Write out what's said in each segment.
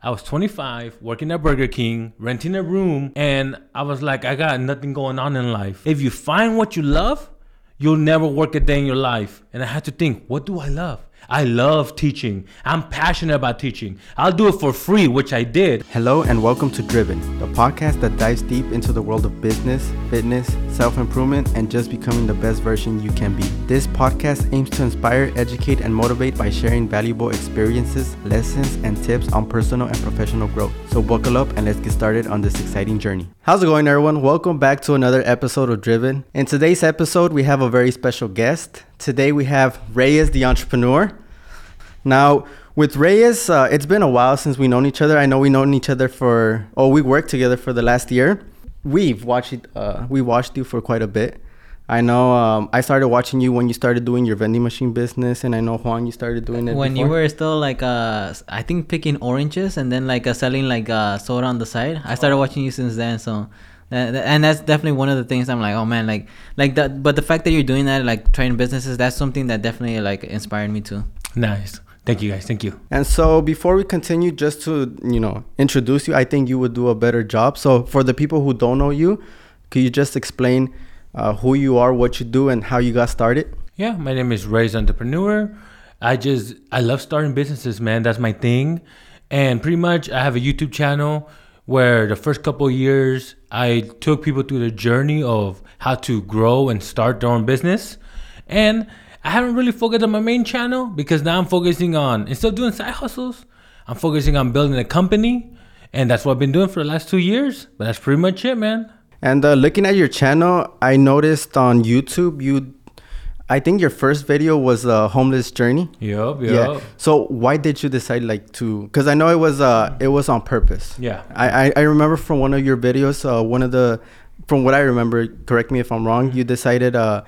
I was 25, working at Burger King, renting a room, and I was like, I got nothing going on in life. If you find what you love, you'll never work a day in your life. And I had to think, what do I love? I love teaching. I'm passionate about teaching. I'll do it for free, which I did. Hello and welcome to Driven, the podcast that dives deep into the world of business, fitness, self improvement, and just becoming the best version you can be. This podcast aims to inspire, educate, and motivate by sharing valuable experiences, lessons, and tips on personal and professional growth. So, buckle up and let's get started on this exciting journey. How's it going, everyone? Welcome back to another episode of Driven. In today's episode, we have a very special guest. Today, we have Reyes, the entrepreneur. Now, with Reyes, uh, it's been a while since we've known each other. I know we've known each other for oh, we worked together for the last year. We've watched uh, we watched you for quite a bit. I know um, I started watching you when you started doing your vending machine business, and I know Juan, you started doing it when before. you were still like uh, I think picking oranges and then like uh, selling like uh, soda on the side. I started watching you since then, so. That, that- and that's definitely one of the things I'm like, oh man, like, like that. But the fact that you're doing that, like, training businesses, that's something that definitely like inspired me too. Nice. Thank you guys. Thank you. And so before we continue, just to you know introduce you, I think you would do a better job. So for the people who don't know you, could you just explain uh, who you are, what you do, and how you got started? Yeah, my name is Reyes Entrepreneur. I just I love starting businesses, man. That's my thing. And pretty much I have a YouTube channel where the first couple years I took people through the journey of how to grow and start their own business. And I haven't really focused on my main channel because now I'm focusing on instead of doing side hustles, I'm focusing on building a company. And that's what I've been doing for the last two years. But that's pretty much it, man. And uh, looking at your channel, I noticed on YouTube you, I think your first video was a homeless journey. Yup, yup. Yeah. So why did you decide like to? Because I know it was uh it was on purpose. Yeah. I I, I remember from one of your videos, uh, one of the, from what I remember, correct me if I'm wrong. You decided uh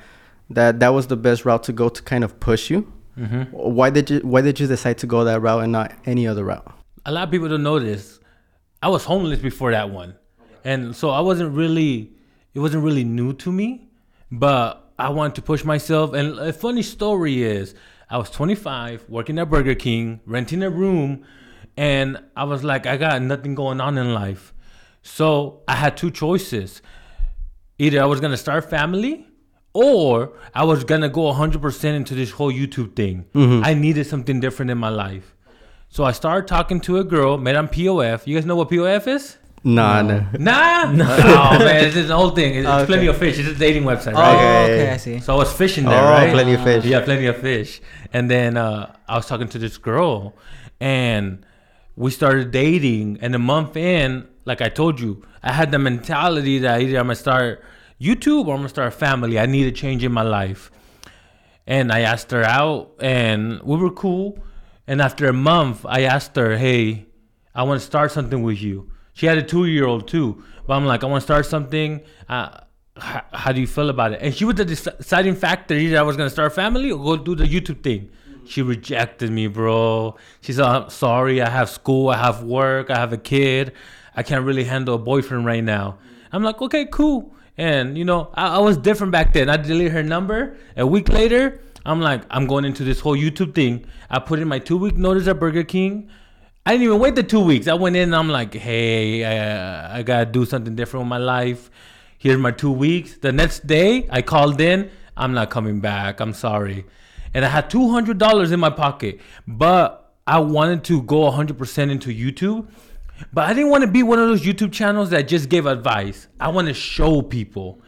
that that was the best route to go to kind of push you. Mm-hmm. Why did you Why did you decide to go that route and not any other route? a lot of people don't know this. I was homeless before that one, and so I wasn't really. It wasn't really new to me, but I wanted to push myself. And a funny story is, I was 25, working at Burger King, renting a room, and I was like, I got nothing going on in life, so I had two choices. Either I was gonna start family, or I was gonna go 100% into this whole YouTube thing. Mm-hmm. I needed something different in my life. So I started talking to a girl, met on POF. You guys know what POF is? Nah, no. Nah. No. oh man, it's an old thing. It's Okay. plenty of fish. It's a dating website, Oh, right? Okay. okay, I see. So I was fishing there, Oh, right? plenty of fish. Yeah, plenty of fish. And then uh, I was talking to this girl, and we started dating. And a month in, like I told you, I had the mentality that either I'm gonna start YouTube or I'm gonna start a family. I need a change in my life. And I asked her out, and we were cool. And after a month, I asked her, "Hey, I want to start something with you." She had a two-year-old too, but I'm like, "I want to start something. Uh, how, do you feel about it?" And she was the deciding factor: either I was gonna start a family or go do the YouTube thing. She rejected me, bro. She said, "I'm sorry. I have school. I have work. I have a kid. I can't really handle a boyfriend right now." I'm like, "Okay, cool." And you know, I, I was different back then. I deleted her number. A week later, I'm like, I'm going into this whole YouTube thing. I put in my two week notice at Burger King. I didn't even wait the two weeks. I went in and I'm like, hey, I, uh, I gotta do something different with my life. Here's my two weeks. The next day, I called in. I'm not coming back. I'm sorry. And I had $200 in my pocket, but I wanted to go 100% into YouTube. But I didn't want to be one of those YouTube channels that just gave advice. I want to show people.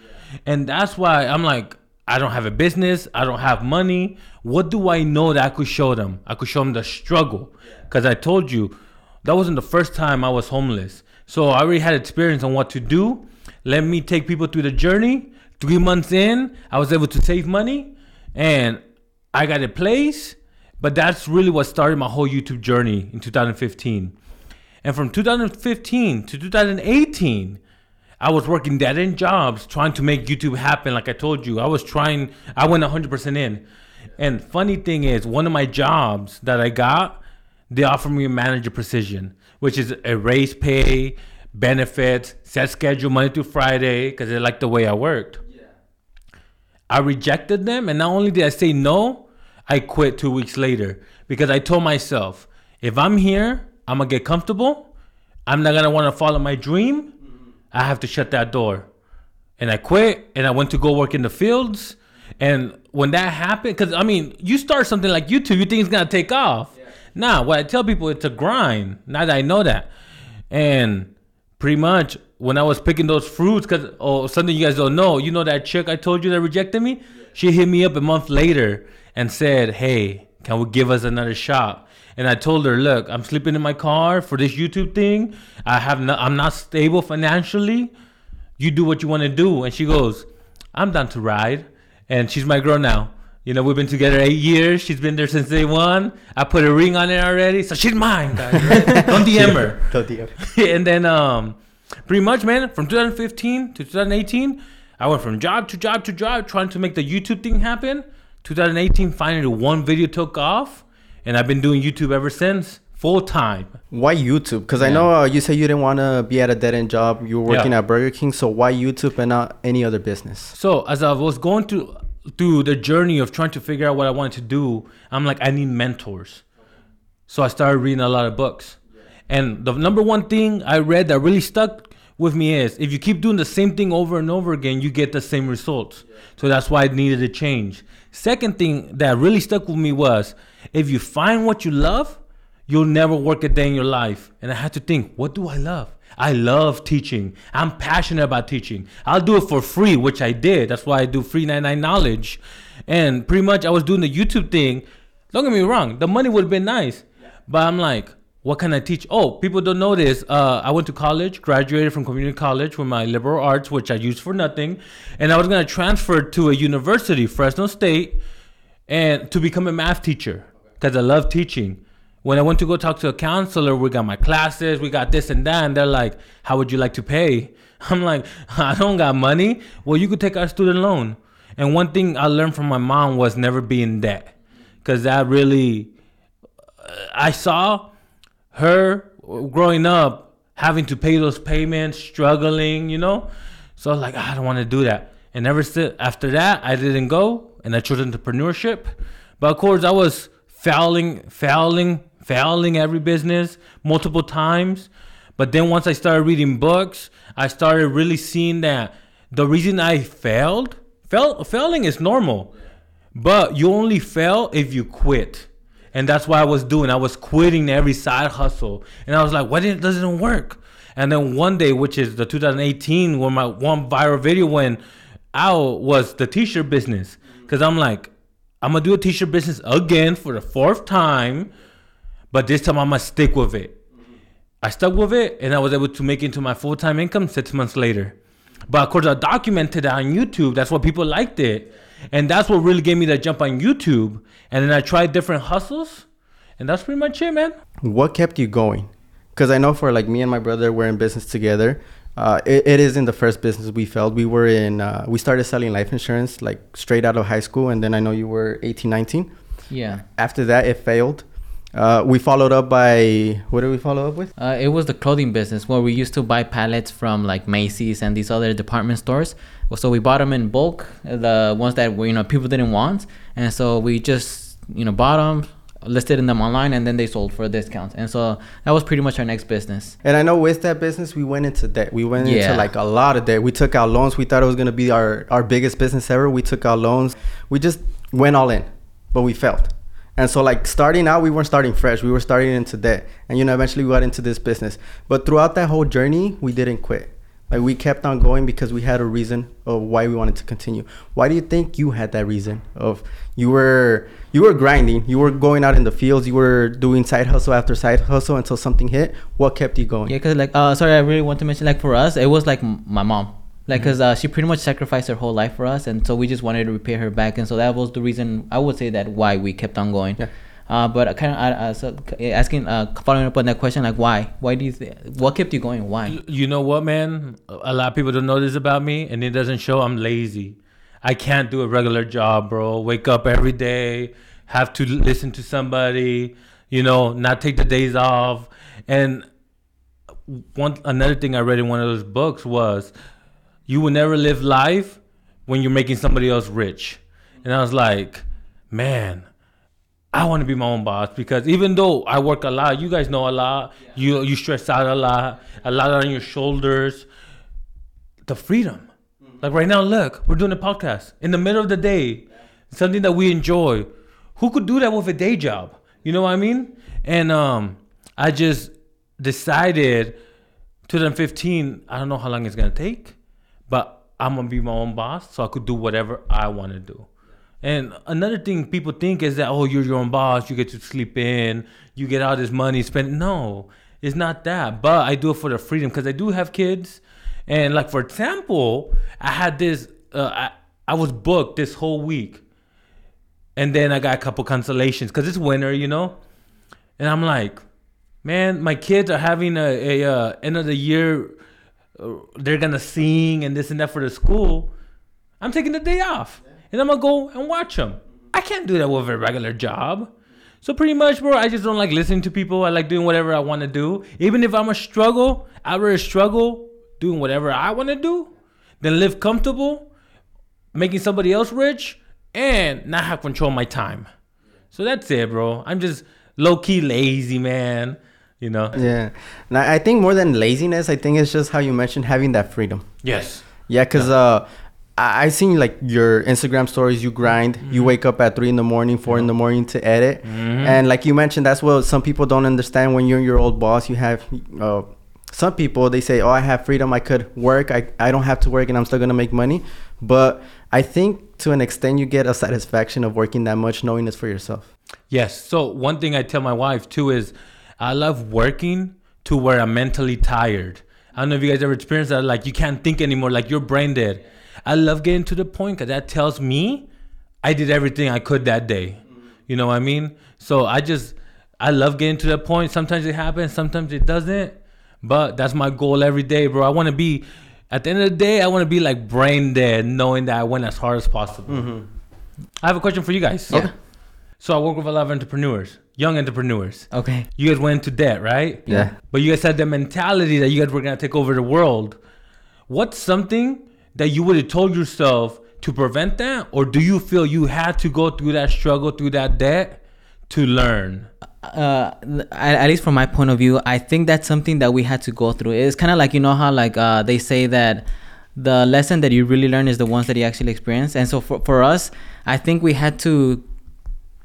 And that's why I'm like, I don't have a business. I don't have money. What do I know that I could show them? I could show them the struggle. Because I told you, that wasn't the first time I was homeless. So I already had experience on what to do. Let me take people through the journey. Three months in, I was able to save money and I got a place. But that's really what started my whole YouTube journey in 2015. And from 2015 to 2018, I was working dead end jobs trying to make YouTube happen. Like I told you, I was trying, I went 100% in. And funny thing is, one of my jobs that I got, they offered me a manager position, which is a raise pay, benefits, set schedule Monday through Friday, because they liked the way I worked. I rejected them, and not only did I say no, I quit two weeks later because I told myself, if I'm here, I'm gonna get comfortable. I'm not gonna want to follow my dream. Mm-hmm. I have to shut that door. And I quit and I went to go work in the fields. And when that happened, because I mean, you start something like YouTube, you think it's gonna take off. Nah, what I tell people, it's a grind. Now that I know that. And pretty much when I was picking those fruits, because oh, something you guys don't know, you know that chick I told you that rejected me? She hit me up a month later and said, Hey, can we give us another shot? And I told her, Look, I'm sleeping in my car for this YouTube thing. I have no, I'm not stable financially. You do what you want to do. And she goes, I'm down to ride. And she's my girl now. You know, we've been together eight years. She's been there since day one. I put a ring on it already, so she's mine, guys. Right? Don't DM her. Don't DM. and then um pretty much man from 2015 to 2018 i went from job to job to job trying to make the youtube thing happen 2018 finally one video took off and i've been doing youtube ever since full time Why YouTube? Because I know uh, you said you didn't want to be at a dead end job. You were working Yeah. at Burger King. So why YouTube and not any other business? so as i was going through through the journey of trying to figure out what i wanted to do i'm like i need mentors so i started reading a lot of books and the number one thing i read that really stuck with me is if you keep doing the same thing over and over again you get the same results so that's why i needed to change second thing that really stuck with me was if you find what you love you'll never work a day in your life. And I had to think, what do I love? I love teaching. I'm passionate about teaching. I'll do it for free, which I did. That's why I do free 99 knowledge. And pretty much I was doing the YouTube thing. Don't get me wrong, the money would have been nice. But I'm like, what can I teach? Oh, people don't know this. Uh, I went to college, graduated from community college with my liberal arts, which I used for nothing. And I was going to transfer to a university, Fresno State, and to become a math teacher because I love teaching. When I went to go talk to a counselor, we got my classes, we got this and that, and they're like, "How would you like to pay?" I'm like, "I don't got money." Well, you could take our student loan. And one thing I learned from my mom was never be in debt, because that really, uh, I saw her growing up having to pay those payments, struggling, you know. So I was like, I don't want to do that. And ever since after that, I didn't go, and I chose entrepreneurship. But of course, I was failing, failing, failing every business multiple times. But then once I started reading books, I started really seeing that the reason I failed, fail, failing is normal, but you only fail if you quit. And that's what I was doing. I was quitting every side hustle. And I was like, why if it doesn't work? And then one day, which is the 2018, when my one viral video went out, was the t-shirt business. Cause I'm like, I'm gonna do a t-shirt business again for the fourth time, but this time I'm gonna stick with it. I stuck with it and I was able to make it into my full time income six months later. But of course, I documented it on YouTube. That's what people liked it. And that's what really gave me that jump on YouTube. And then I tried different hustles. And that's pretty much it, man. What kept you going? Because I know for like me and my brother, we're in business together. Uh, it, it isn't the first business we failed. We were in, uh, we started selling life insurance like straight out of high school. And then I know you were 18, 19. Yeah. After that, it failed. Uh, we followed up by, what did we follow up with? Uh, it was the clothing business where we used to buy pallets from like Macy's and these other department stores. So we bought them in bulk, the ones that were, you know people didn't want, and so we just you know bought them, listed in them online, and then they sold for a discount. And so that was pretty much our next business. And I know with that business, we went into debt. We went Yeah. into like a lot of debt. We took out loans. We thought it was going to be our, our biggest business ever. We took out loans. We just went all in, but we failed. And so, like, starting out, we weren't starting fresh. We were starting into debt. And, you know, eventually we got into this business. But throughout that whole journey, we didn't quit. Like, we kept on going because we had a reason of why we wanted to continue. Why do you think you had that reason of you were you were grinding, you were going out in the fields, you were doing side hustle after side hustle until something hit? What kept you going? Yeah, cause like uh, sorry, I really want to mention like for us, it was like my mom. Like, cause uh, she pretty much sacrificed her whole life for us, and so we just wanted to repay her back, and so that was the reason I would say that why we kept on going. Yeah. Uh, but kind of uh, so asking, uh, following up on that question, like why? Why do you think? What kept you going? Why? You know what, man? A lot of people don't know this about me, and it doesn't show. I'm lazy. I can't do a regular job, bro. Wake up every day, have to listen to somebody, you know, not take the days off. And one another thing I read in one of those books was, you will never live life when you're making somebody else rich. And I was like, man, I want to be my own boss because even though I work a lot, you guys know a lot. You you stress out a lot, a lot on your shoulders. The freedom, like right now, look, we're doing a podcast in the middle of the day, something that we enjoy. Who could do that with a day job? You know what I mean? And um, I just decided 2015. I don't know how long it's gonna take, but I'm gonna be my own boss, so I could do whatever I want to do. And another thing people think is that oh, you're your own boss, you get to sleep in, you get all this money spent. No, it's not that. But I do it for the freedom because I do have kids, and like for example, I had this. Uh, I I was booked this whole week, and then I got a couple cancellations because it's winter, you know, and I'm like, man, my kids are having a, a uh, end of the year. They're gonna sing and this and that for the school. I'm taking the day off and I'm gonna go and watch them. I can't do that with a regular job. So pretty much, bro, I just don't like listening to people. I like doing whatever I want to do. Even if I'm a struggle, I'd rather struggle doing whatever I want to do than live comfortable, making somebody else rich, and not have control of my time. So that's it, bro. I'm just low key lazy, man. You know? Yeah. Now, I think more than laziness, I think it's just how you mentioned having that freedom. Yes. Yeah, because uh, I seen like your Instagram stories. You grind. Mm-hmm. You wake up at three in the morning, four in the morning to edit. And like you mentioned, that's what some people don't understand. When you're your old boss, you have uh, some people. They say, "Oh, I have freedom. I could work. I I don't have to work, and I'm still gonna make money." But I think to an extent, you get a satisfaction of working that much, knowing it's for yourself. Yes. So one thing I tell my wife too is I love working to where I'm mentally tired. I don't know if you guys ever experienced that. Like you can't think anymore. Like you're brain dead. I love getting to the point because that tells me I did everything I could that day. You know what I mean? So I just I love getting to that point. Sometimes it happens, sometimes it doesn't. But that's my goal every day, bro. I want to be at the end of the day. I want to be like brain dead, knowing that I went as hard as possible. Mm-hmm. I have a question for you guys. Yeah. So I work with a lot of entrepreneurs, young entrepreneurs. Okay. You guys went into debt, right? Yeah. But you guys had the mentality that you guys were gonna take over the world. What's something that you would have told yourself to prevent that, or do you feel you had to go through that struggle, through that debt, to learn? uh at, least from my point of view i think that's something that we had to go through it's kind of like you know how like uh they say that the lesson that you really learn is the ones that you actually experience and so for, for us i think we had to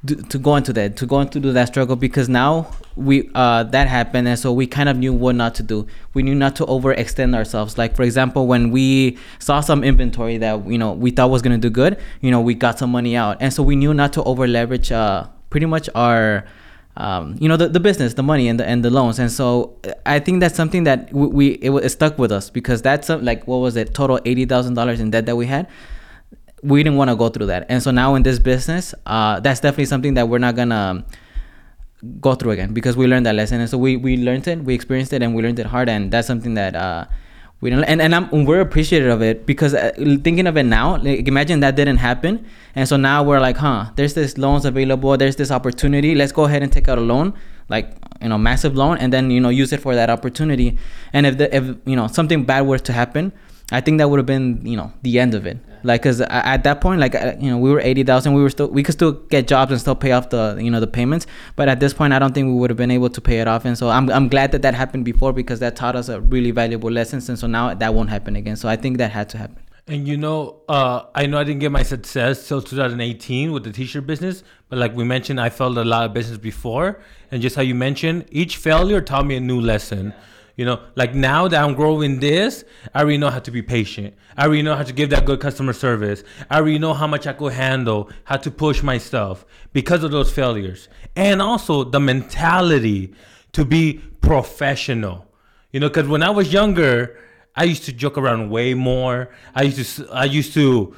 do, to go into that to go into that struggle because now we uh that happened and so we kind of knew what not to do. We knew not to overextend ourselves. Like for example when we saw some inventory that you know we thought was going to do good you know we got some money out. And so we knew not to over leverage uh pretty much our um, you know the, the business the money and the and the loans. And so uh, i think that's something that we, we it, it stuck with us because that's uh, like what was it? Total $80000 in debt that we had we didn't want to go through that. And so now in this business uh, that's definitely something that we're not gonna go through again because we learned that lesson. And so we we learned it we experienced it and we learned it hard. And that's something that uh we don't and, and I'm we're appreciative of it because uh, thinking of it now like imagine that didn't happen. And so now we're like huh there's this loans available there's this opportunity let's go ahead and take out a loan like you know massive loan and then you know use it for that opportunity. And if the if you know something bad were to happen I think that would have been you know the end of it. Like, cause at that point, like uh, you know, we were eighty thousand. We were still we could still get jobs and still pay off the you know the payments. But at this point, I don't think we would have been able to pay it off. And so I'm I'm glad that that happened before because that taught us a really valuable lesson. And so now that won't happen again. So I think that had to happen. And you know, uh, I know I didn't get my success till 2018 with the t-shirt business, but like we mentioned, I failed a lot of business before, and just how you mentioned, each failure taught me a new lesson. You know, like now that I'm growing this, I already know how to be patient. I already know how to give that good customer service. I already know how much I could handle, how to push myself because of those failures, and also the mentality to be professional. You know, because when I was younger, I used to joke around way more. I used to I used to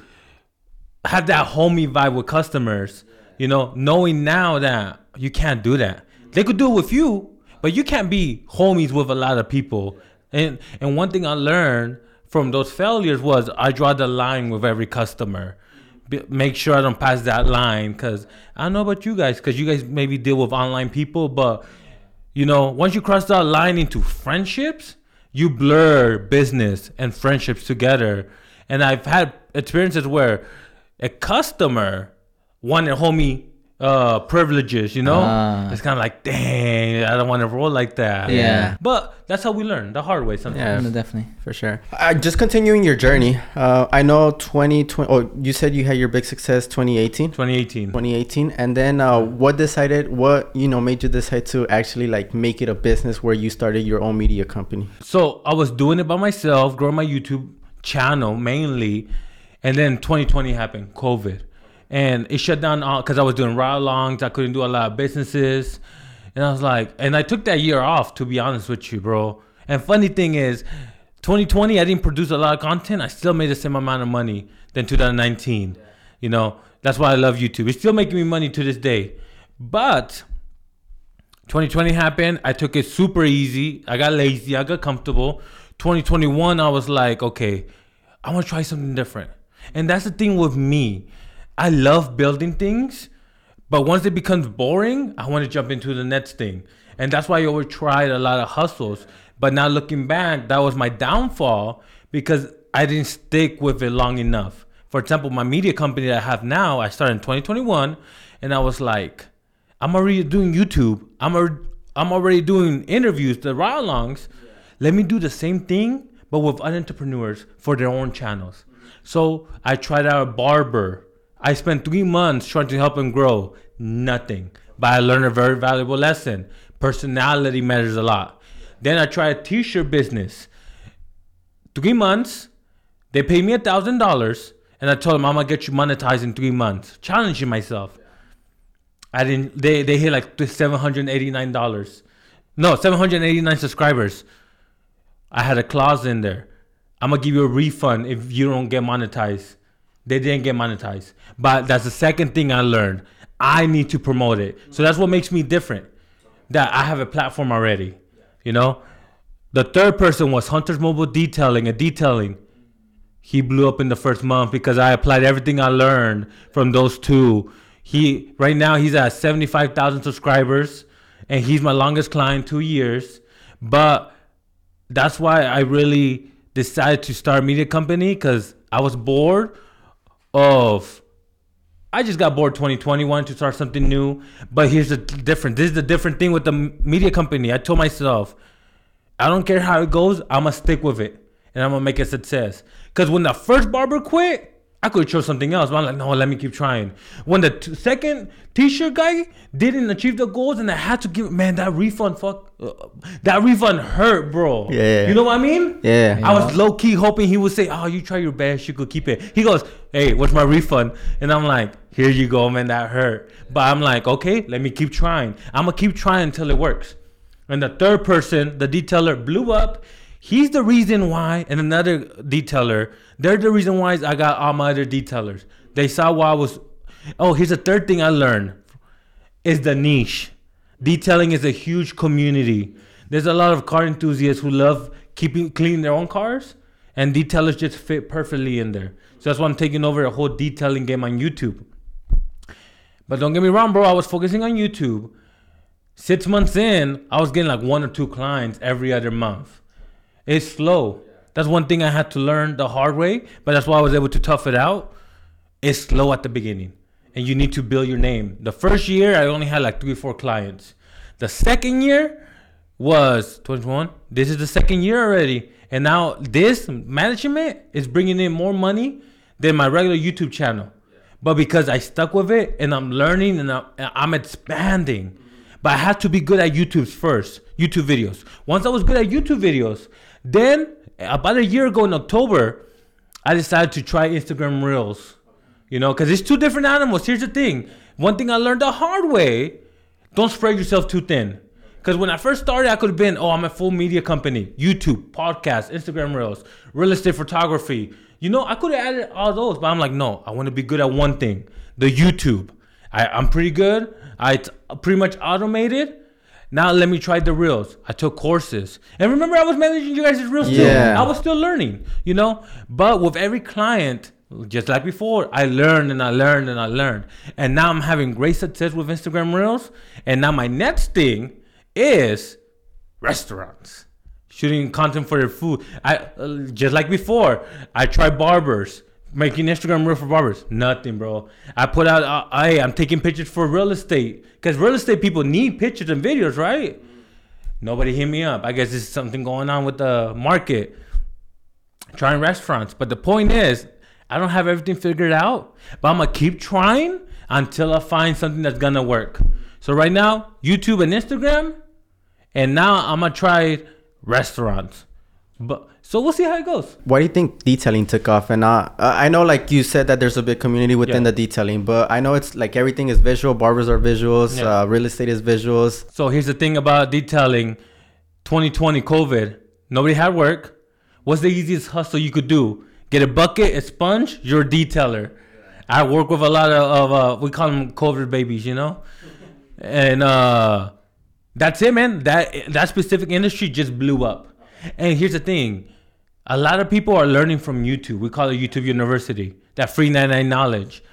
have that homie vibe with customers. You know, knowing now that you can't do that. They could do it with you, but you can't be homies with a lot of people. And and one thing I learned from those failures was I draw the line with every customer. Be- Make sure I don't pass that line because I don't know about you guys because you guys maybe deal with online people, but you know, once you cross that line into friendships, you blur business and friendships together. And I've had experiences where a customer wanted homie uh privileges, you know? Ah. it's kind of like, dang, I don't want to roll like that. Yeah. But that's how we learn the hard way sometimes. Yeah. No, definitely for sure. Uh, just continuing your journey. Uh, I know 2020. Oh, you said you had your big success 2018. 2018. 2018 and then uh, what decided what you know made you decide to actually like make it a business where you started your own media company So I was doing it by myself, growing my YouTube channel mainly, and then 2020 happened, COVID, and it shut down all because I was doing ride-alongs. I couldn't do a lot of businesses, and I was like, and I took that year off to be honest with you, bro. And funny thing is, 2020 I didn't produce a lot of content. I still made the same amount of money than 2019. You know, that's why I love YouTube. It's still making me money to this day, but 2020 happened. I took it super easy. I got lazy. I got comfortable. 2021, I was like, okay, I want to try something different. And that's the thing with me. I love building things, but once it becomes boring, I want to jump into the next thing. And that's why I always tried a lot of hustles. But now looking back, that was my downfall because I didn't stick with it long enough. For example, my media company that I have now, I started in 2021, and I was like, I'm already doing YouTube. I'm already, I'm already doing interviews, the ride-alongs. Let me do the same thing, but with other entrepreneurs for their own channels. So I tried out a barber. I spent three months trying to help him grow. Nothing. But I learned a very valuable lesson. Personality matters a lot. Then I tried a t-shirt business. Three months, they paid me a thousand dollars, and I told them I'm gonna get you monetized in three months. Challenging myself. I didn't. They they hit like seven hundred eighty nine dollars. No, seven hundred eighty nine subscribers. I had a clause in there. I'm gonna give you a refund if you don't get monetized. They didn't get monetized, but that's the second thing I learned. I need to promote it. So that's what makes me different. That I have a platform already. You know. The third person was Hunter's Mobile Detailing and Detailing. He blew up in the first month because I applied everything I learned from those two. He right now he's at 75,000 subscribers and he's my longest client 2 years. But that's why I really decided to start a media company cuz I was bored of I just got bored 2020 wanted to start something new. But here's the difference. This is the different thing with the media company. I told myself I don't care how it goes. I'm gonna stick with it, and I'm gonna make it a success. Cause when the first barber quit, I could chose something else. But I'm like, no, let me keep trying. When the t- second T-shirt guy didn't achieve the goals, and I had to give, man, that refund, fuck, uh, that refund hurt, bro. Yeah. You know what I mean? Yeah. I was low key hoping he would say, "Oh, you try your best, you could keep it." He goes, "Hey, what's my refund?" And I'm like, "Here you go, man. That hurt." But I'm like, "Okay, let me keep trying. I'm gonna keep trying until it works." And the third person, the detailer, blew up. He's the reason why, and another detailer, they're the reason why I got all my other detailers. They saw why I was. Oh, here's the third thing I learned is the niche. Detailing is a huge community. There's a lot of car enthusiasts who love keeping cleaning their own cars, and detailers just fit perfectly in there. So that's why I'm taking over a whole detailing game on YouTube. But don't get me wrong, bro. I was focusing on YouTube. Six months in, I was getting like one or two clients every other month. It's slow. That's one thing I had to learn the hard way, but that's why I was able to tough it out. It's slow at the beginning, and you need to build your name. The first year, I only had like three or four clients. The second year was 21. This is the second year already, and now this management is bringing in more money than my regular YouTube channel. But because I stuck with it and I'm learning and I'm, expanding, but I had to be good at YouTube first, YouTube videos. Once I was good at YouTube videos, then about a year ago in October, I decided to try Instagram Reels. You know, because it's two different animals. Here's the thing one thing I learned the hard way don't spread yourself too thin. Because when I first started, I could have been, oh, I'm a full media company, YouTube, podcast, Instagram Reels, real estate photography. You know, I could have added all those, but I'm like, no, I want to be good at one thing the YouTube. I, I'm pretty good. I pretty much automated. Now let me try the reels. I took courses, and remember, I was managing you guys' reels too. I was still learning, you know. But with every client, just like before, I learned and I learned and I learned, and now I'm having great success with Instagram reels. And now my next thing is restaurants, shooting content for their food. I uh, just like before, I tried barbers. Making Instagram real for barbers. Nothing, bro. I put out, uh, hey, I'm taking pictures for real estate because real estate people need pictures and videos, right? Nobody hit me up. I guess there's something going on with the market. Trying restaurants, but the point is, I don't have everything figured out, but I'm gonna keep trying until I find something that's gonna work. So right now, YouTube and Instagram, and now I'm gonna try restaurants. But so we'll see how it goes. Why do you think detailing took off? And uh, uh, I know, like you said, that there's a big community within Yeah. the detailing, but I know it's like everything is visual. Barbers are visuals. Yeah. Uh, real estate is visuals. So here's the thing about detailing 2020 COVID. Nobody had work. What's the easiest hustle you could do? Get a bucket, a sponge, you're a detailer. I work with a lot of, of uh, we call them COVID babies, you know? And uh, that's it, man. That that specific industry just blew up. And here's the thing. A lot of people are learning from YouTube. We call it YouTube University. That free 99 knowledge.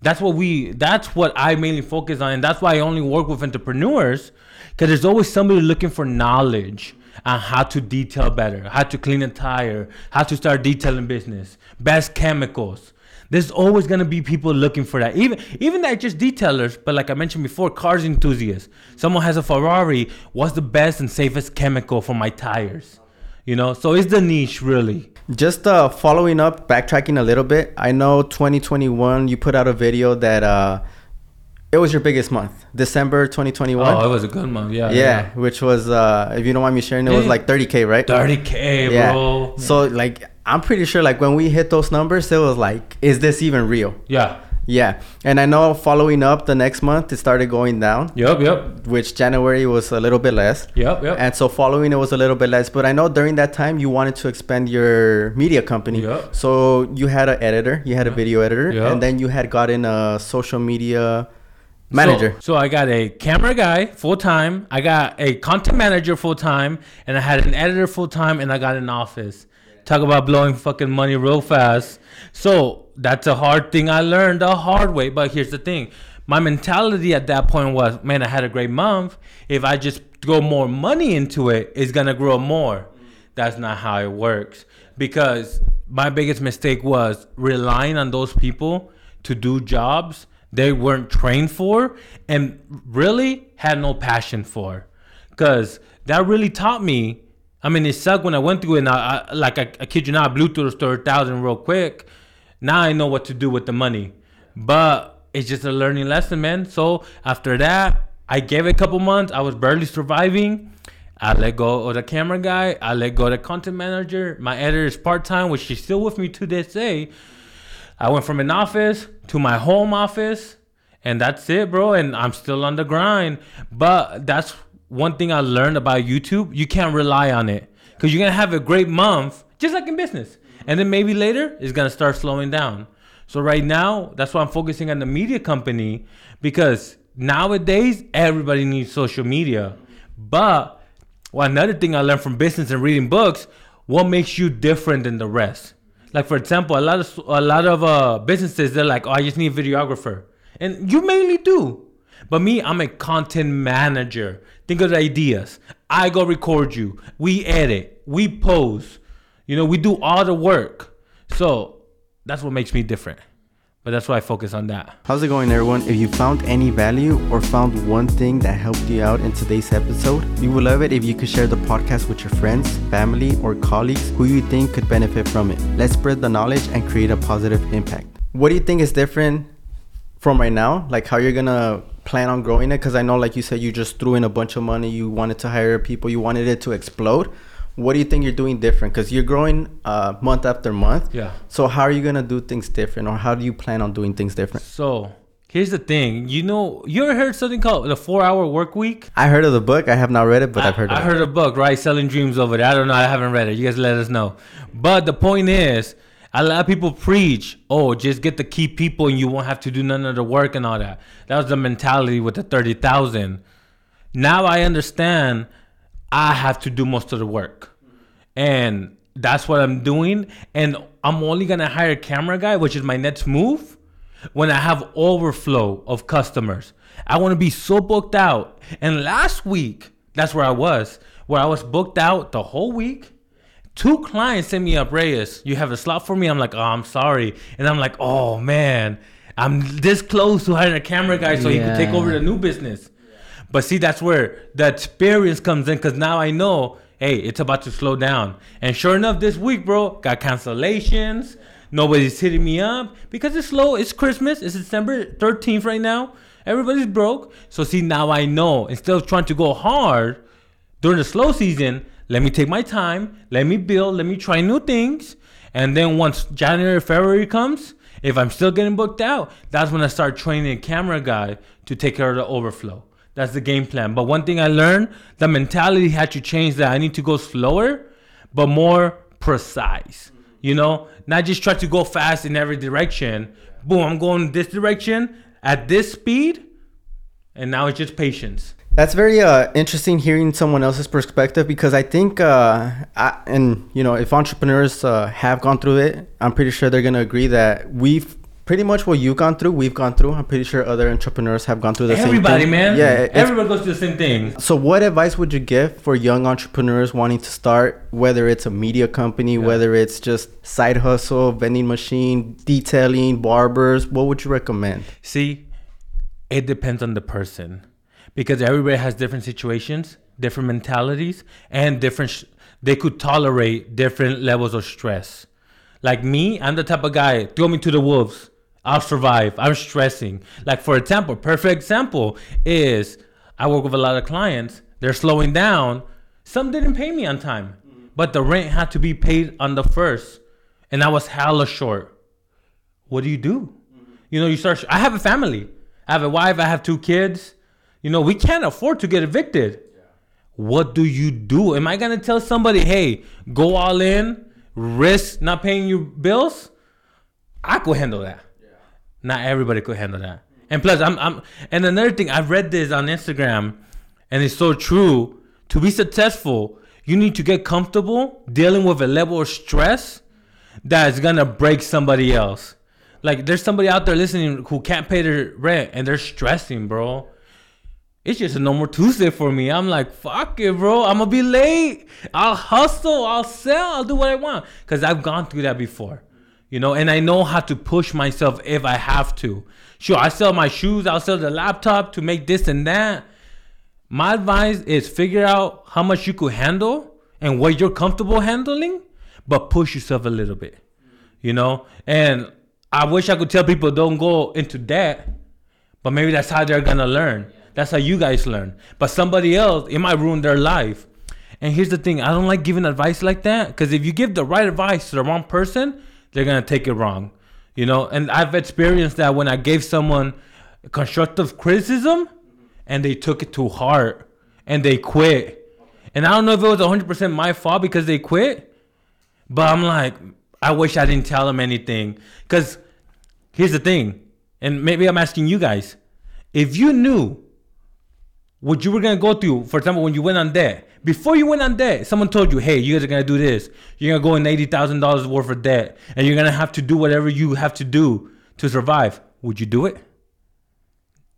That's what we. That's what I mainly focus on, and that's why I only work with entrepreneurs, because there's always somebody looking for knowledge on how to detail better, how to clean a tire, how to start detailing business, best chemicals. There's always gonna be people looking for that. Even even not just detailers, but like I mentioned before, cars enthusiasts. Someone has a Ferrari. What's the best and safest chemical for my tires? You know, so it's the niche really. Just uh, following up, backtracking a little bit. I know 2021, you put out a video that uh, it was your biggest month, December 2021. Oh, it was a good month. Yeah. yeah, which was, uh, if you don't mind me sharing, it was like 30K, right? 30k, yeah. bro. So, like, I'm pretty sure, like, when we hit those numbers, it was like, is this even real? Yeah. Yeah. And I know following up the next month, it started going down, Yep. Yep. which January was a little bit less. Yep. Yep. And so following it was a little bit less, but I know during that time you wanted to expand your media company. Yeah. So you had an editor, you had a video editor, Yeah. and then you had gotten a social media manager. So, so I got a camera guy full time. I got a content manager full time, and I had an editor full time, and I got an office. Talk about blowing fucking money real fast. So that's a hard thing I learned the hard way. But here's the thing. My mentality at that point was, man, I had a great month. If I just throw more money into it, it's gonna grow more. That's not how it works. Because my biggest mistake was relying on those people to do jobs they weren't trained for and really had no passion for. Because that really taught me. I mean, it sucked when I went through it. And I, I like, I, I kid you not, I blew through the store thousand real quick. Now I know what to do with the money. But it's just a learning lesson, man. So after that, I gave it a couple months. I was barely surviving. I let go of the camera guy. I let go of the content manager. My editor is part time, which she's still with me to this day. I went from an office to my home office, and that's it, bro. And I'm still on the grind. But that's one thing I learned about YouTube. You can't rely on it because you're gonna have a great month, just like in business, and then maybe later it's gonna start slowing down. So right now, that's why I'm focusing on the media company because nowadays everybody needs social media. But well, another thing I learned from business and reading books, what makes you different than the rest? Like for example, a lot of a lot of uh, businesses they're like, oh, I just need a videographer, and you mainly do. But me, I'm a content manager. Think of the ideas. I go record you. We edit. We pose. You know, we do all the work. So that's what makes me different. But that's why I focus on that. How's it going, everyone? If you found any value or found one thing that helped you out in today's episode, we would love it if you could share the podcast with your friends, family, or colleagues who you think could benefit from it. Let's spread the knowledge and create a positive impact. What do you think is different from right now? Like how you're gonna plan on growing it? Because I know, like you said, you just threw in a bunch of money, you wanted to hire people, you wanted it to explode. What do you think you're doing different? Because you're growing uh, month after month. Yeah. So how are you gonna do things different, or how do you plan on doing things different? So here's the thing. You know, you ever heard something called the four hour work week? I heard of the book. I have not read it, but I, have heard. I, of I heard a book, right? Selling dreams over there. I don't know. I haven't read it. You guys let us know. But the point is, a lot of people preach, oh, just get the key people and you won't have to do none of the work and all that. That was the mentality with the 30,000. Now I understand I have to do most of the work. And that's what I'm doing. And I'm only going to hire a camera guy, which is my next move, when I have overflow of customers. I want to be so booked out. And last week, that's where I was, where I was booked out the whole week Two clients sent me up, Reyes. You have a slot for me? I'm like, oh, I'm sorry. And I'm like, oh man, I'm this close to hiring a camera guy so he could take over the new business. But see, that's where the experience comes in because now I know, hey, it's about to slow down. And sure enough, this week, bro, got cancellations. Nobody's hitting me up because it's slow. It's Christmas. It's December 13th right now. Everybody's broke. So see, now I know. Instead of trying to go hard during the slow season, let me take my time. Let me build. Let me try new things. And then once January, February comes, if I'm still getting booked out, that's when I start training a camera guy to take care of the overflow. That's the game plan. But one thing I learned, the mentality had to change that I need to go slower, but more precise. You know, not just try to go fast in every direction. Boom, I'm going this direction at this speed, and now it's just patience. That's very uh, interesting hearing someone else's perspective because I think, uh, I, and you know, if entrepreneurs uh, have gone through it, I'm pretty sure they're gonna agree that we've pretty much what you've gone through, we've gone through. I'm pretty sure other entrepreneurs have gone through the Everybody, same thing. Everybody, man. Yeah. everybody goes through the same thing. so, what advice would you give for young entrepreneurs wanting to start, whether it's a media company, whether it's just side hustle, vending machine, detailing, barbers? What would you recommend? See, it depends on the person because everybody has different situations, different mentalities, and different. Sh- they could tolerate different levels of stress. Like me, I'm the type of guy. Throw me to the wolves. I'll survive. I'm stressing. Like for example, perfect example is I work with a lot of clients. They're slowing down. Some didn't pay me on time, but the rent had to be paid on the first, and I was hella short what do you do? You know, you start. I have a family. I have a wife. I have two kids. You know, we can't afford to get evicted. What do you do? Am I gonna tell somebody, hey, go all in, risk not paying your bills? I could handle that. Yeah. Not everybody could handle that. And plus, I'm, I'm, and another thing, I've read this on Instagram, and it's so true. To be successful, you need to get comfortable dealing with a level of stress that's gonna break somebody else. Like there's somebody out there listening who can't pay their rent and they're stressing, bro. It's just a normal Tuesday for me. I'm like, fuck it, bro. I'm gonna be late. I'll hustle. I'll sell. I'll do what I want. Cause I've gone through that before, you know. And I know how to push myself if I have to. Sure, I sell my shoes. I'll sell the laptop to make this and that. My advice is figure out how much you could handle and what you're comfortable handling, but push yourself a little bit. You know? And I wish I could tell people don't go into debt, but maybe that's how they're gonna learn. That's how you guys learn. But somebody else, it might ruin their life. And here's the thing, I don't like giving advice like that because if you give the right advice to the wrong person, they're gonna take it wrong. You know, and I've experienced that when I gave someone constructive criticism and they took it to heart and they quit. And I don't know if it was 100% my fault because they quit, but I'm like, I wish I didn't tell them anything. Because here's the thing, and maybe I'm asking you guys if you knew what you were gonna go through, for example, when you went on debt, before you went on debt, someone told you, hey, you guys are gonna do this. You're gonna go in $80,000 worth of debt, and you're gonna have to do whatever you have to do to survive. Would you do it?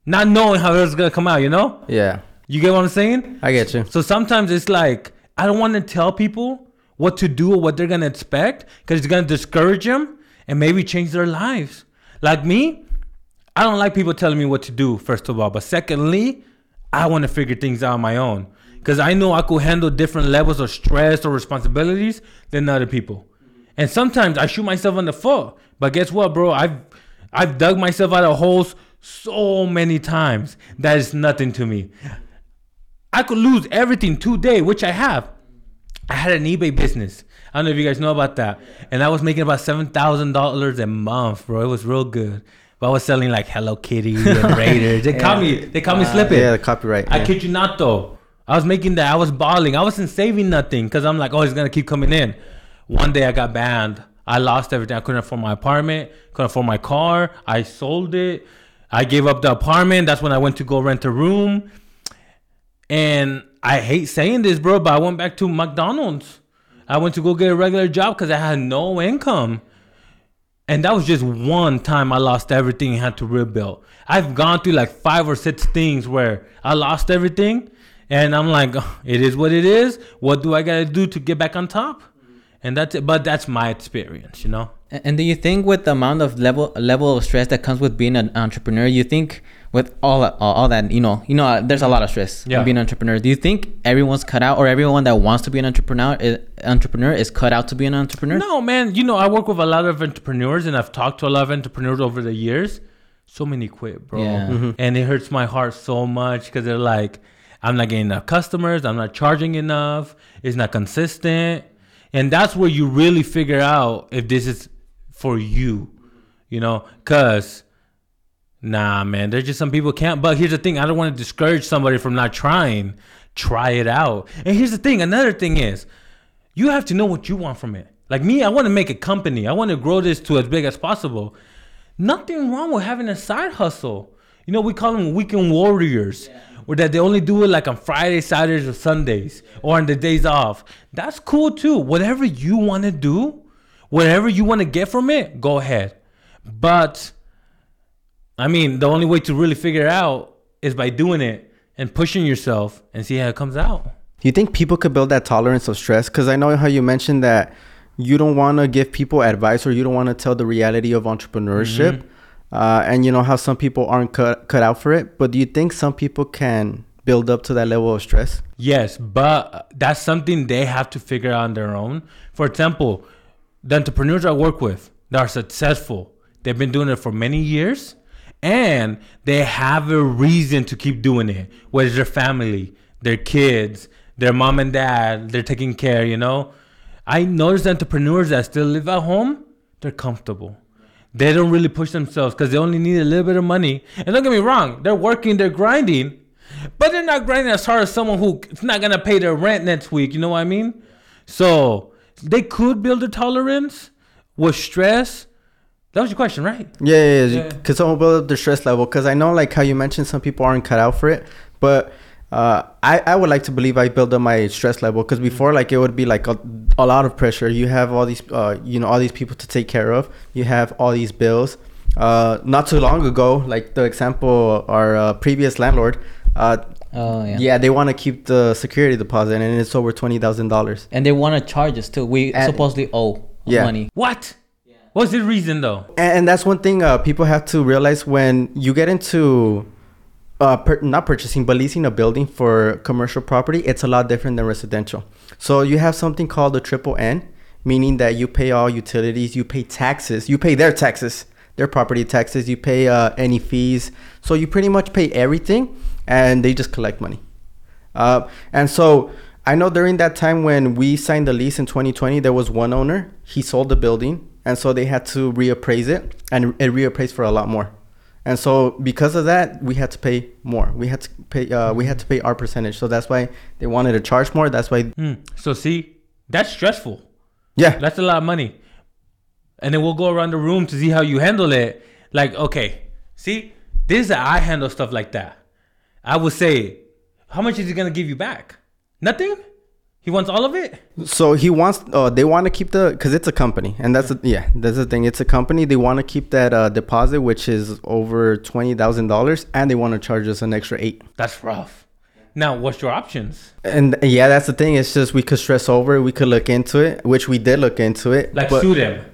Not knowing how it's gonna come out, you know? Yeah, You get what I'm saying? I get you. So sometimes it's like I don't want to tell people what to do or what they're gonna expect because it's gonna discourage them and maybe change their lives. Like me, I don't like people telling me what to do. First of all, but secondly, I want to figure things out on my own because I know I could handle different levels of stress or responsibilities than other people. And sometimes I shoot myself in the foot. But guess what, bro? I've I've dug myself out of holes so many times that is nothing to me. I could lose everything today, which I have. I had an eBay business. I don't know if you guys know about that. And I was making about seven thousand dollars a month, bro. It was real good. But I was selling like Hello Kitty and Raiders. They caught me. They caught me uh, slipping. Yeah, the copyright. I yeah. kid you not though. I was making that. I was balling. I wasn't saving nothing because I'm like, oh, it's gonna keep coming in. One day I got banned. I lost everything. I couldn't afford my apartment. Couldn't afford my car. I sold it. I gave up the apartment. That's when I went to go rent a room. And I hate saying this, bro, but I went back to McDonald's. I went to go get a regular job because I had no income. And that was just one time I lost everything and had to rebuild. I've gone through like five or six things where I lost everything. And I'm like, "Oh, it is what it is. What do I got to do to get back on top? and that's it. But that's my experience, you know. And and do you think with the amount of level level of stress that comes with being an entrepreneur, you think with all all, all that you know, you know, uh, there's a lot of stress Yeah. being an entrepreneur. Do you think everyone's cut out, or everyone that wants to be an entrepreneur is, entrepreneur is cut out to be an entrepreneur? No, man. You know, I work with a lot of entrepreneurs, and I've talked to a lot of entrepreneurs over the years. So many quit, bro, Yeah. and it hurts my heart so much because they're like, I'm not getting enough customers. I'm not charging enough. It's not consistent, and that's where you really figure out if this is for you, you know, because. Nah, man. There's just some people can't. But here's the thing: I don't want to discourage somebody from not trying. Try it out. And here's the thing: another thing is, you have to know what you want from it. Like me, I want to make a company. I want to grow this to as big as possible. Nothing wrong with having a side hustle. You know, we call them weekend warriors, or that they only do it like on Fridays, Saturdays, or Sundays, or on the days off. That's cool too. Whatever you want to do, whatever you want to get from it, go ahead. But I mean, the only way to really figure it out is by doing it and pushing yourself and see how it comes out. Do you think people could build that tolerance of stress? Because I know how you mentioned that you don't want to give people advice or you don't want to tell the reality of entrepreneurship. Mm-hmm. Uh, and you know how some people aren't cut, cut out for it. But do you think some people can build up to that level of stress? Yes, but that's something they have to figure out on their own. For example, the entrepreneurs I work with that are successful, they've been doing it for many years and they have a reason to keep doing it. Whether it's their family, their kids, their mom and dad, they're taking care, you know. I notice entrepreneurs that still live at home, they're comfortable. They don't really push themselves because they only need a little bit of money. And don't get me wrong, they're working, they're grinding, but they're not grinding as hard as someone who's not gonna pay their rent next week. You know what I mean? So they could build a tolerance with stress. That was your question, right? Yeah, yeah, yeah. Yeah. Because someone build up their stress level. Because I know, like how you mentioned, some people aren't cut out for it. But uh, I, I would like to believe I build up my stress level. Because before, like it would be like a, a lot of pressure. You have all these, uh, you know, all these people to take care of. You have all these bills. Uh, not too long ago, like the example, our uh, previous landlord. Uh, Oh yeah. yeah. they want to keep the security deposit, and it's over twenty thousand dollars. And they want to charge us too. We And- supposedly owe Yeah. money. What? What's the reason though? And, and that's one thing uh, people have to realize when you get into uh, per, not purchasing but leasing a building for commercial property, it's a lot different than residential. So you have something called the triple N, meaning that you pay all utilities, you pay taxes, you pay their taxes, their property taxes, you pay uh, any fees. So you pretty much pay everything, and they just collect money. Uh, and so I know during that time when we signed the lease in 2020, there was one owner. He sold the building, and so they had to reappraise it, and it reappraised for a lot more. And so because of that, we had to pay more. We had to pay. Uh, we had to pay our percentage. So that's why they wanted to charge more. That's why. Hmm. So see, that's stressful. Yeah. That's a lot of money. And then we'll go around the room to see how you handle it. Like, okay, see, this is how I handle stuff like that. I would say, how much is he gonna give you back? Nothing. He wants all of it. So he wants. Uh, they want to keep the because it's a company, and that's the yeah. That's the thing. It's a company. They want to keep that uh, deposit, which is over twenty thousand dollars, and they want to charge us an extra eight. That's rough. Now, what's your options? And yeah, that's the thing. It's just we could stress over. it, We could look into it, which we did look into it. Like but, sue them.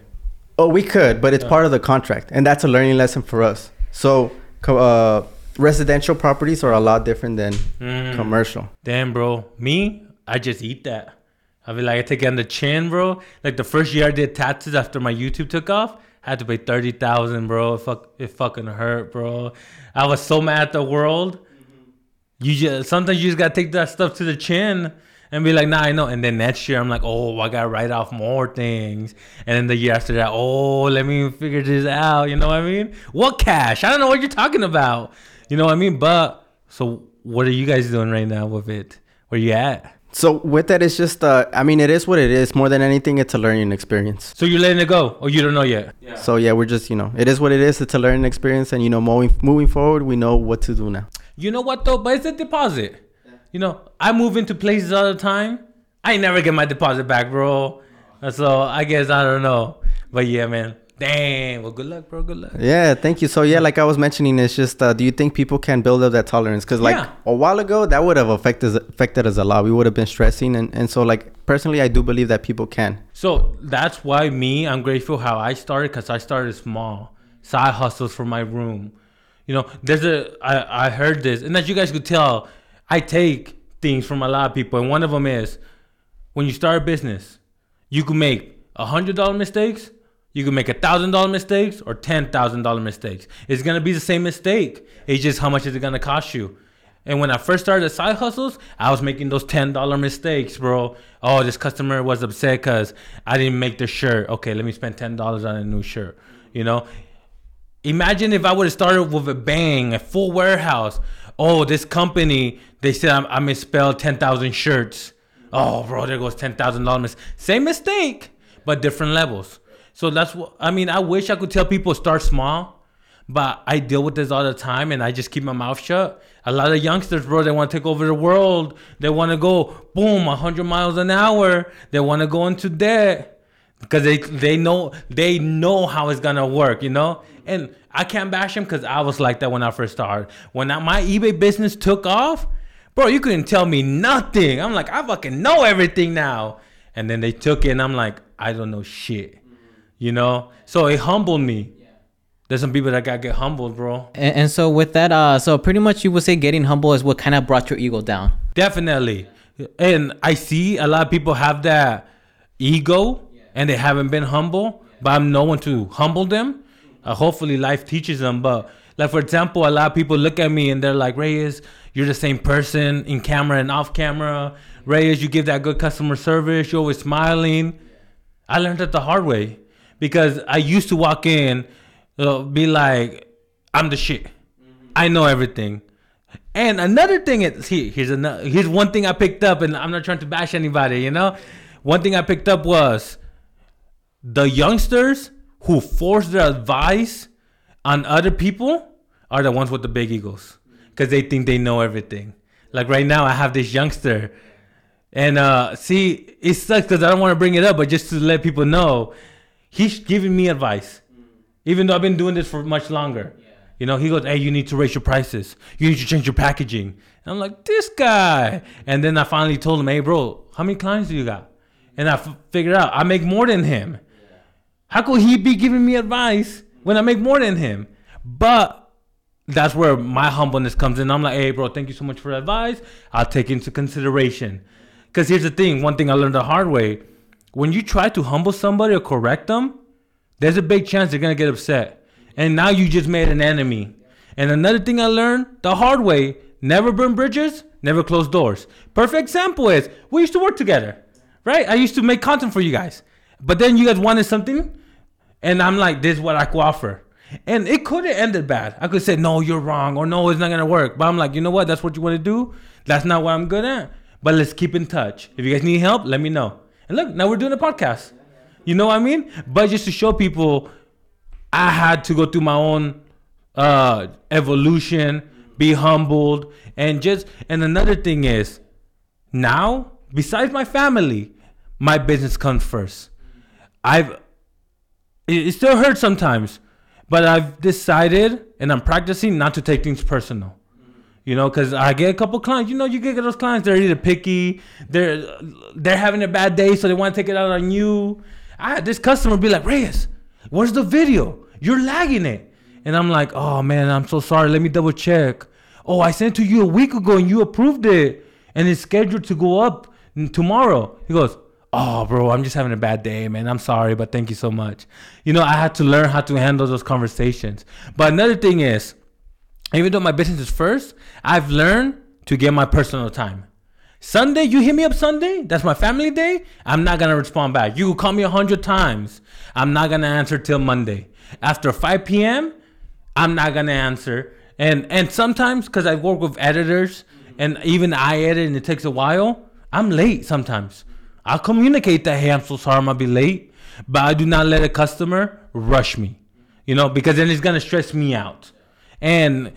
oh, we could, but it's part of the contract, and that's a learning lesson for us. So, uh, residential properties are a lot different than Mm. commercial. Damn, bro. Me, I just eat that. I be like, I take it on the chin, bro. Like the first year I did taxes after my YouTube took off, I had to pay thirty thousand, bro. It fuck, it fucking hurt, bro. I was so mad at the world. You just sometimes you just gotta take that stuff to the chin and be like, nah, I know. And then next year I'm like, oh, I gotta write off more things. And then the year after that, oh, let me figure this out. You know what I mean? What cash? I don't know what you're talking about. You know what I mean? But so what are you guys doing right now with it? Where you at? So with that, it's just. Uh, I mean, it is what it is. More than anything, it's a learning experience. So you're letting it go, or you don't know yet? Yeah. So yeah, we're just you know, it is what it is. It's a learning experience, and you know, moving moving forward, we know what to do now. You know what though? But it's a deposit. Yeah. You know, I move into places all the time. I never get my deposit back, bro. So I guess I don't know. But yeah, man, Damn. Well, good luck, bro. Good luck. Yeah, thank you. So yeah, like I was mentioning, it's just uh, do you think people can build up that tolerance? Because like Yeah. a while ago, that would have affected affected us a lot. We would have been stressing, and and so like personally, I do believe that people can. So that's why me, I'm grateful how I started because I started small, side hustles from my room. You know, there's a I I heard this, and as you guys could tell, I take things from a lot of people, and one of them is when you start a business, you can make a hundred dollar mistakes, you can make a thousand dollar mistakes, or ten thousand dollar mistakes. It's gonna be the same mistake. It's just how much is it gonna cost you. And when I first started the side hustles, I was making those ten dollar mistakes, bro. Oh, this customer was upset because I didn't make the shirt. Okay, let me spend ten dollars on a new shirt. You know, imagine if I would have started with a bang, a full warehouse. Oh, this company, they said I, I misspelled ten thousand shirts. Oh, bro, there goes ten thousand dollars. Same mistake, but different levels. So that's what I mean. I wish I could tell people start small, but I deal with this all the time, and I just keep my mouth shut. A lot of youngsters, bro, they want to take over the world. They want to go boom, hundred miles an hour. They want to go into debt because they they know they know how it's gonna work, you know. And I can't bash them because I was like that when I first started. When I, my eBay business took off, bro, you couldn't tell me nothing. I'm like, I fucking know everything now. And then they took it, and I'm like, I don't know shit, you know. So it humbled me. There's some people that got get humbled, bro. And, and so with that, uh, so pretty much you would say getting humble is what kind of brought your ego down. Definitely. And I see a lot of people have that ego and they haven't been humble, but I'm no one to humble them. Uh, hopefully, life teaches them. But, like, for example, a lot of people look at me and they're like, Reyes, you're the same person in camera and off camera. Reyes, you give that good customer service. You're always smiling. I learned it the hard way because I used to walk in, uh, be like, I'm the shit. I know everything. And another thing is here, here's another here's one thing I picked up, and I'm not trying to bash anybody, you know. One thing I picked up was the youngsters who force their advice on other people are the ones with the big egos because they think they know everything. Like right now, I have this youngster, and uh, see, it sucks because I don't want to bring it up, but just to let people know, he's giving me advice, even though I've been doing this for much longer. You know, he goes, "Hey, you need to raise your prices. You need to change your packaging." And I'm like, "This guy." And then I finally told him, "Hey, bro, how many clients do you got?" And I f- figured out I make more than him. How could he be giving me advice when I make more than him? But that's where my humbleness comes in. I'm like, hey, bro, thank you so much for the advice. I'll take it into consideration. Because here's the thing one thing I learned the hard way when you try to humble somebody or correct them, there's a big chance they're to get upset. And now you just made an enemy. And another thing I learned the hard way never burn bridges, never close doors. Perfect example is we used to work together, right? I used to make content for you guys. But then you guys wanted something, and I'm like, this is what I could offer. And it could have ended bad. I could say, no, you're wrong, or no, it's not gonna work. But I'm like, you know what? That's what you want to do. That's not what I'm good at. But let's keep in touch. If you guys need help, let me know. And look, now we're doing a podcast. You know what I mean? But just to show people, I had to go through my own uh, evolution, be humbled, and just. And another thing is, now besides my family, my business comes first. I've it, it still hurts sometimes, but I've decided and I'm practicing not to take things personal. You know, because I get a couple clients. You know, you get those clients. They're either picky, they're they're having a bad day, so they want to take it out on you. I had this customer be like, Reyes, where's the video? You're lagging it. And I'm like, oh man, I'm so sorry. Let me double check. Oh, I sent it to you a week ago and you approved it, and it's scheduled to go up tomorrow. He goes, oh bro, I'm just having a bad day, man. I'm sorry, but thank you so much. You know, I had to learn how to handle those conversations. But another thing is even though my business is first, I've learned to get my personal time. Sunday, you hit me up Sunday, that's my family day. I'm not gonna respond back. You call me a hundred times. I'm not gonna answer till Monday. After 5 p.m., I'm not gonna answer. And and sometimes because I work with editors and even I edit and it takes a while, I'm late sometimes. I'll communicate that hey, I'm so sorry, I'm gonna be late, but I do not let a customer rush me. You know, because then it's gonna stress me out. And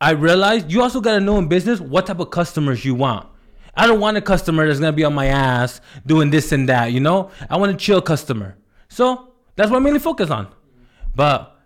I realized you also gotta know in business what type of customers you want. I don't want a customer that's gonna be on my ass doing this and that, you know? I want a chill customer. So That's what I mainly focus on. But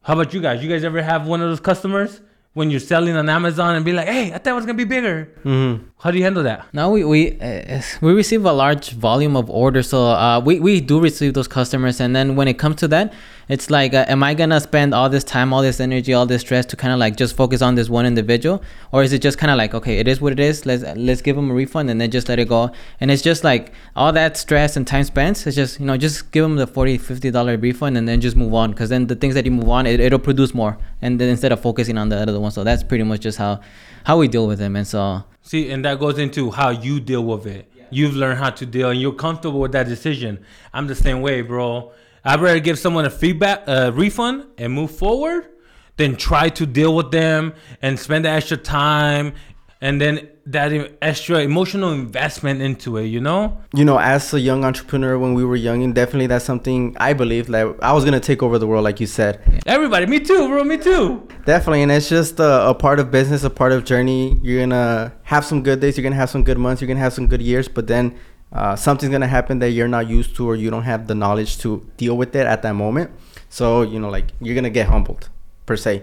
how about you guys? You guys ever have one of those customers when you're selling on Amazon and be like, "Hey, I thought it was gonna be bigger." Mm-hmm. How do you handle that? Now we we uh, we receive a large volume of orders, so uh, we we do receive those customers, and then when it comes to that, it's like, uh, am I gonna spend all this time, all this energy, all this stress to kind of like just focus on this one individual, or is it just kind of like, okay, it is what it is. Let's let's give them a refund and then just let it go, and it's just like all that stress and time spent. It's just you know just give them the 40 50 dollar refund and then just move on, because then the things that you move on, it, it'll produce more, and then instead of focusing on the other one, so that's pretty much just how how we deal with them, and so. See, and that goes into how you deal with it. You've learned how to deal, and you're comfortable with that decision. I'm the same way, bro. I'd rather give someone a feedback, a refund, and move forward, than try to deal with them and spend the extra time, and then that extra emotional investment into it. You know? You know, as a young entrepreneur, when we were young, and definitely that's something I believe like I was gonna take over the world, like you said. Everybody, me too, bro. Me too. Definitely, and it's just a, a part of business, a part of journey. You're gonna have some good days, you're gonna have some good months, you're gonna have some good years, but then uh, something's gonna happen that you're not used to, or you don't have the knowledge to deal with it at that moment. So you know, like you're gonna get humbled, per se.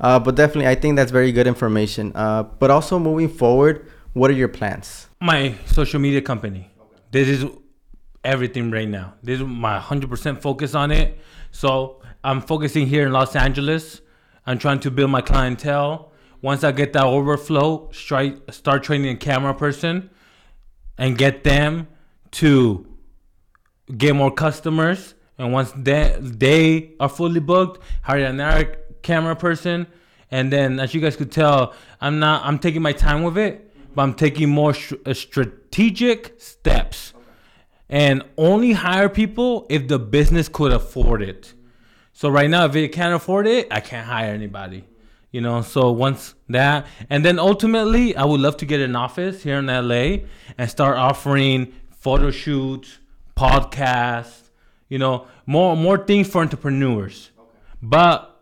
Uh, but definitely, I think that's very good information. Uh, but also moving forward, what are your plans? my social media company. This is everything right now. This is my 100% focus on it. So I'm focusing here in Los Angeles. I'm trying to build my clientele. Once I get that overflow, start, start training a camera person and get them to get more customers. And once they, they are fully booked, hire another camera person. And then, as you guys could tell, I'm not. I'm taking my time with it, but I'm taking more str- uh, strategic steps, and only hire people if the business could afford it. So right now, if it can't afford it, I can't hire anybody. You know. So once that, and then ultimately, I would love to get an office here in LA and start offering photo shoots, podcasts. You know, more more things for entrepreneurs. But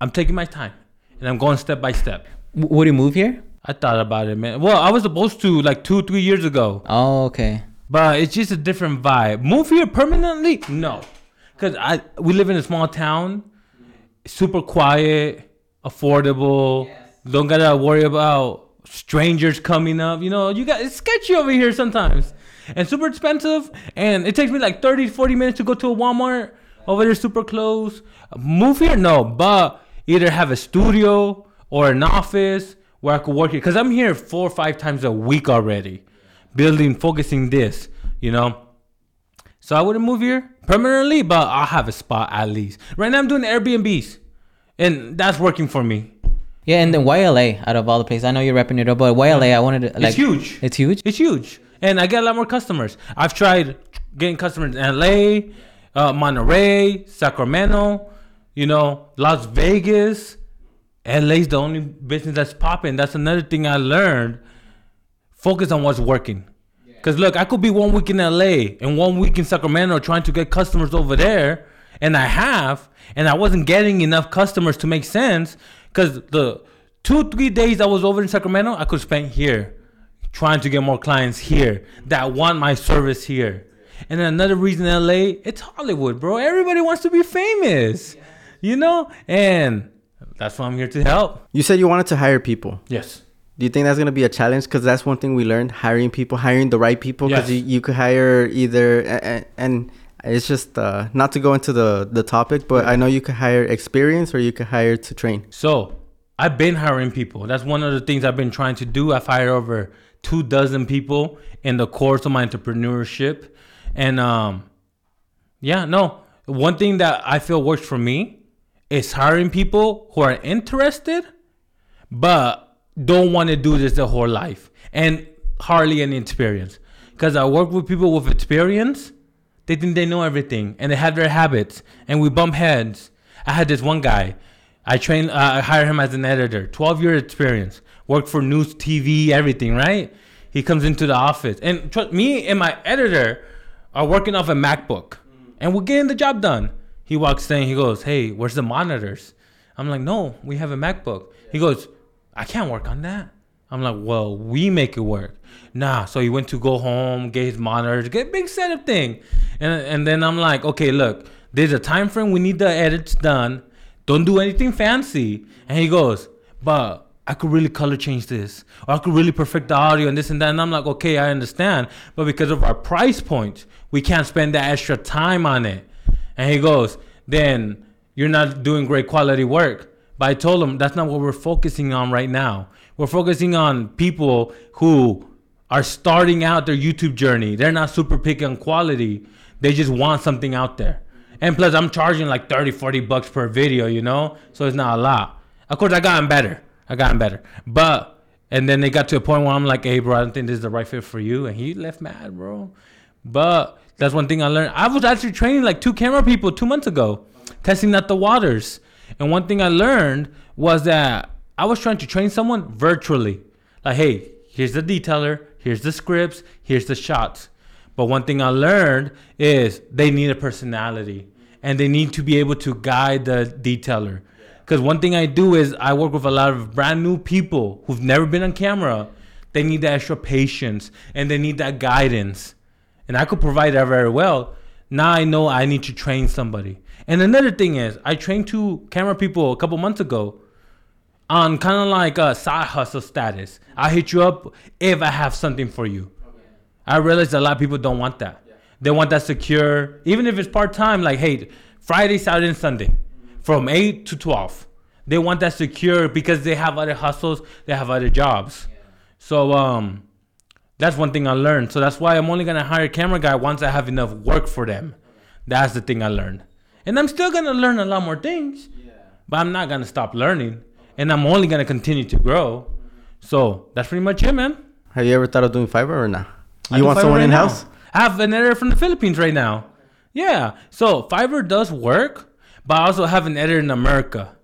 I'm taking my time and I'm going step by step. W- would you move here? I thought about it, man. Well, I was supposed to like two, three years ago, Oh, okay. but it's just a different vibe. Move here permanently? No, because I we live in a small town, super quiet, affordable. Don't gotta worry about strangers coming up. You know, you got it's sketchy over here sometimes, and super expensive. And it takes me like 30, 40 minutes to go to a Walmart over there, super close. Move here? No, but either have a studio or an office where I could work here. Cause I'm here four or five times a week already, building, focusing this. You know. So I wouldn't move here permanently, but I'll have a spot at least. Right now I'm doing Airbnbs, and that's working for me. Yeah, and then why LA out of all the places? I know you're repping it up, but why LA? I wanted to like. it's huge. It's huge. It's huge, and I get a lot more customers. I've tried getting customers in LA, uh, Monterey, Sacramento, you know, Las Vegas. LA's the only business that's popping. That's another thing I learned. Focus on what's working. Cause look, I could be one week in LA and one week in Sacramento trying to get customers over there, and I have, and I wasn't getting enough customers to make sense. Cause the two three days I was over in Sacramento, I could spend here, trying to get more clients here that want my service here. And another reason LA, it's Hollywood, bro. Everybody wants to be famous, you know, and that's why I'm here to help. You said you wanted to hire people. Yes. Do you think that's gonna be a challenge? Because that's one thing we learned: hiring people, hiring the right people. Because Yes. you, you could hire either, and, and it's just uh, not to go into the the topic, but I know you could hire experience or you could hire to train. So I've been hiring people. That's one of the things I've been trying to do. I've hired over two dozen people in the course of my entrepreneurship. And um yeah, no. One thing that I feel works for me is hiring people who are interested but don't want to do this their whole life and hardly any experience. Because I work with people with experience, they think they know everything and they have their habits and we bump heads. I had this one guy, I trained, uh, I hired him as an editor, 12 year experience, worked for news, TV, everything, right? He comes into the office and trust me and my editor are working off a MacBook and we're getting the job done. He walks in, he goes, Hey, where's the monitors? I'm like, No, we have a MacBook. He goes, I can't work on that. I'm like, Well, we make it work. Nah. So he went to go home, get his monitors, get a big setup thing. And, and then I'm like, Okay, look, There's a time frame we need the edits done. Don't do anything fancy. And he goes, but I could really color change this, or I could really perfect the audio and this and that. And I'm like, okay, I understand, but because of our price point, we can't spend that extra time on it. And he goes, then you're not doing great quality work. But I told him that's not what we're focusing on right now. We're focusing on people who are starting out their YouTube journey. They're not super picky on quality. They just want something out there. And plus, I'm charging like 30, 40 bucks per video, you know? So it's not a lot. Of course, I gotten better. I gotten better. But, and then they got to a point where I'm like, hey, bro, I don't think this is the right fit for you. And he left mad, bro. But that's one thing I learned. I was actually training like two camera people two months ago, testing out the waters. And one thing I learned was that I was trying to train someone virtually. Like, hey, here's the detailer, here's the scripts, here's the shots. But one thing I learned is they need a personality and they need to be able to guide the detailer. Because one thing I do is I work with a lot of brand new people who've never been on camera. They need that extra patience and they need that guidance. And I could provide that very well. Now I know I need to train somebody. And another thing is, I trained two camera people a couple months ago on kind of like a side hustle status. I hit you up if I have something for you. I realize a lot of people don't want that. They want that secure, even if it's part time. Like, hey, Friday, Saturday, and Sunday, from eight to twelve. They want that secure because they have other hustles, they have other jobs. So um, that's one thing I learned. So that's why I'm only gonna hire a camera guy once I have enough work for them. That's the thing I learned, and I'm still gonna learn a lot more things. But I'm not gonna stop learning, and I'm only gonna continue to grow. So that's pretty much it, man. Have you ever thought of doing Fiverr or not? I You want someone right in now. house? I have an editor from the Philippines right now. Yeah. So Fiverr does work, but I also have an editor in America.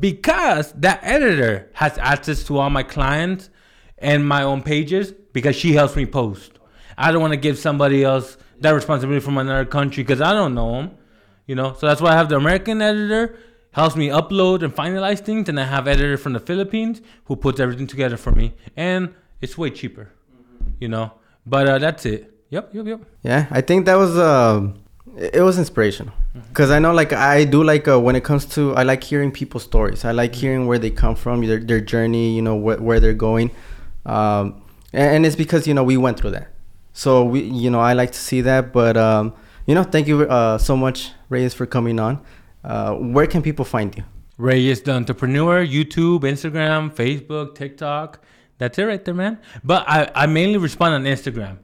Because that editor has access to all my clients and my own pages because she helps me post. I don't want to give somebody else that responsibility from another country because I don't know them. You know, so that's why I have the American editor helps me upload and finalize things, and I have editor from the Philippines who puts everything together for me, and it's way cheaper. You know, but uh, that's it. Yep, yep, yep. Yeah, I think that was uh, it was inspirational because I know like I do like uh, when it comes to I like hearing people's stories. I like hearing where they come from, their their journey, you know wh- where they're going, um, and, and it's because you know we went through that. So we you know I like to see that, but um, you know thank you uh, so much Reyes for coming on. Uh, where can people find you? Reyes the entrepreneur, YouTube, Instagram, Facebook, TikTok. That's it right there, man. But I, I mainly respond on Instagram.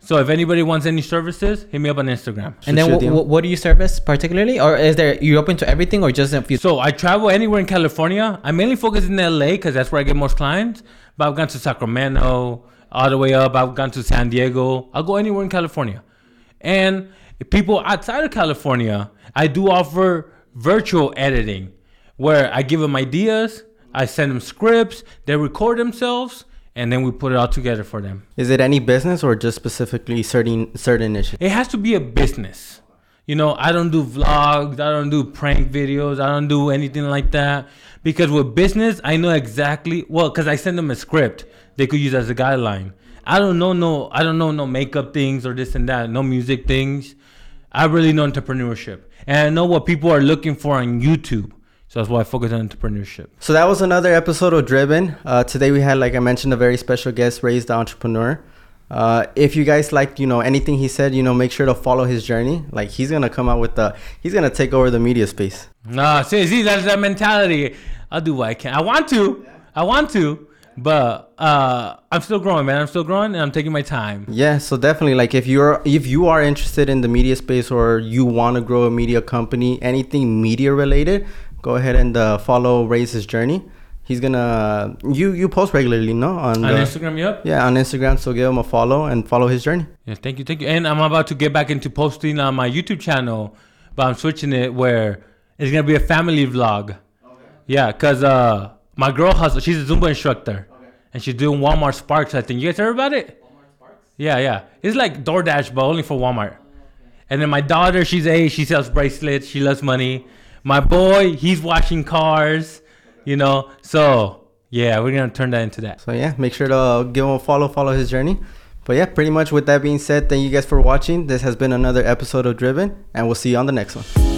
So if anybody wants any services, hit me up on Instagram. And then Shoot wh- you a DM. wh- what do you service particularly, or is there you open to everything, or just a few? So I travel anywhere in California. I mainly focus in LA because that's where I get most clients. But I've gone to Sacramento, all the way up. I've gone to San Diego. I'll go anywhere in California. And people outside of California, I do offer virtual editing where I give them ideas, I send them scripts, they record themselves, and then we put it all together for them. Is it any business or just specifically certain certain niches? It has to be a business. You know, I don't do vlogs, I don't do prank videos, I don't do anything like that. Because with business, I know exactly well, because I send them a script they could use as a guideline. I don't know no I don't know no makeup things or this and that, no music things. I really know entrepreneurship. And I know what people are looking for on YouTube. So that's why I focus on entrepreneurship. So that was another episode of Driven. Uh, today we had, like I mentioned, a very special guest, Reyes Entrepreneur. Uh, if you guys like you know, anything he said, you know, make sure to follow his journey. Like he's gonna come out with the, he's gonna take over the media space. Nah, see, see, that's that mentality. I'll do what I can. I want to. I want to. But uh, I'm still growing, man. I'm still growing, and I'm taking my time. Yeah, so definitely, like if you're, if you are interested in the media space or you want to grow a media company, anything media related, go ahead and uh, follow Reyes's journey. He's gonna, you you post regularly, no? On, On the- Instagram, yep. Yeah, on Instagram. So give him a follow and follow his journey. Yeah, thank you, thank you. And I'm about to get back into posting on my YouTube channel, but I'm switching it where it's gonna be a family vlog. okay. Yeah, cause uh, my girl hustle. She's a Zumba instructor, and she's doing Walmart Sparks. I think you guys heard about it. Walmart Sparks? Yeah, yeah. It's like DoorDash, but only for Walmart. And then my daughter, she's a she sells bracelets. She loves money. My boy, he's washing cars. You know, so yeah, we're gonna turn that into that. So yeah, make sure to uh, give him a follow, follow his journey. But yeah, pretty much with that being said, thank you guys for watching. This has been another episode of Driven, and we'll see you on the next one.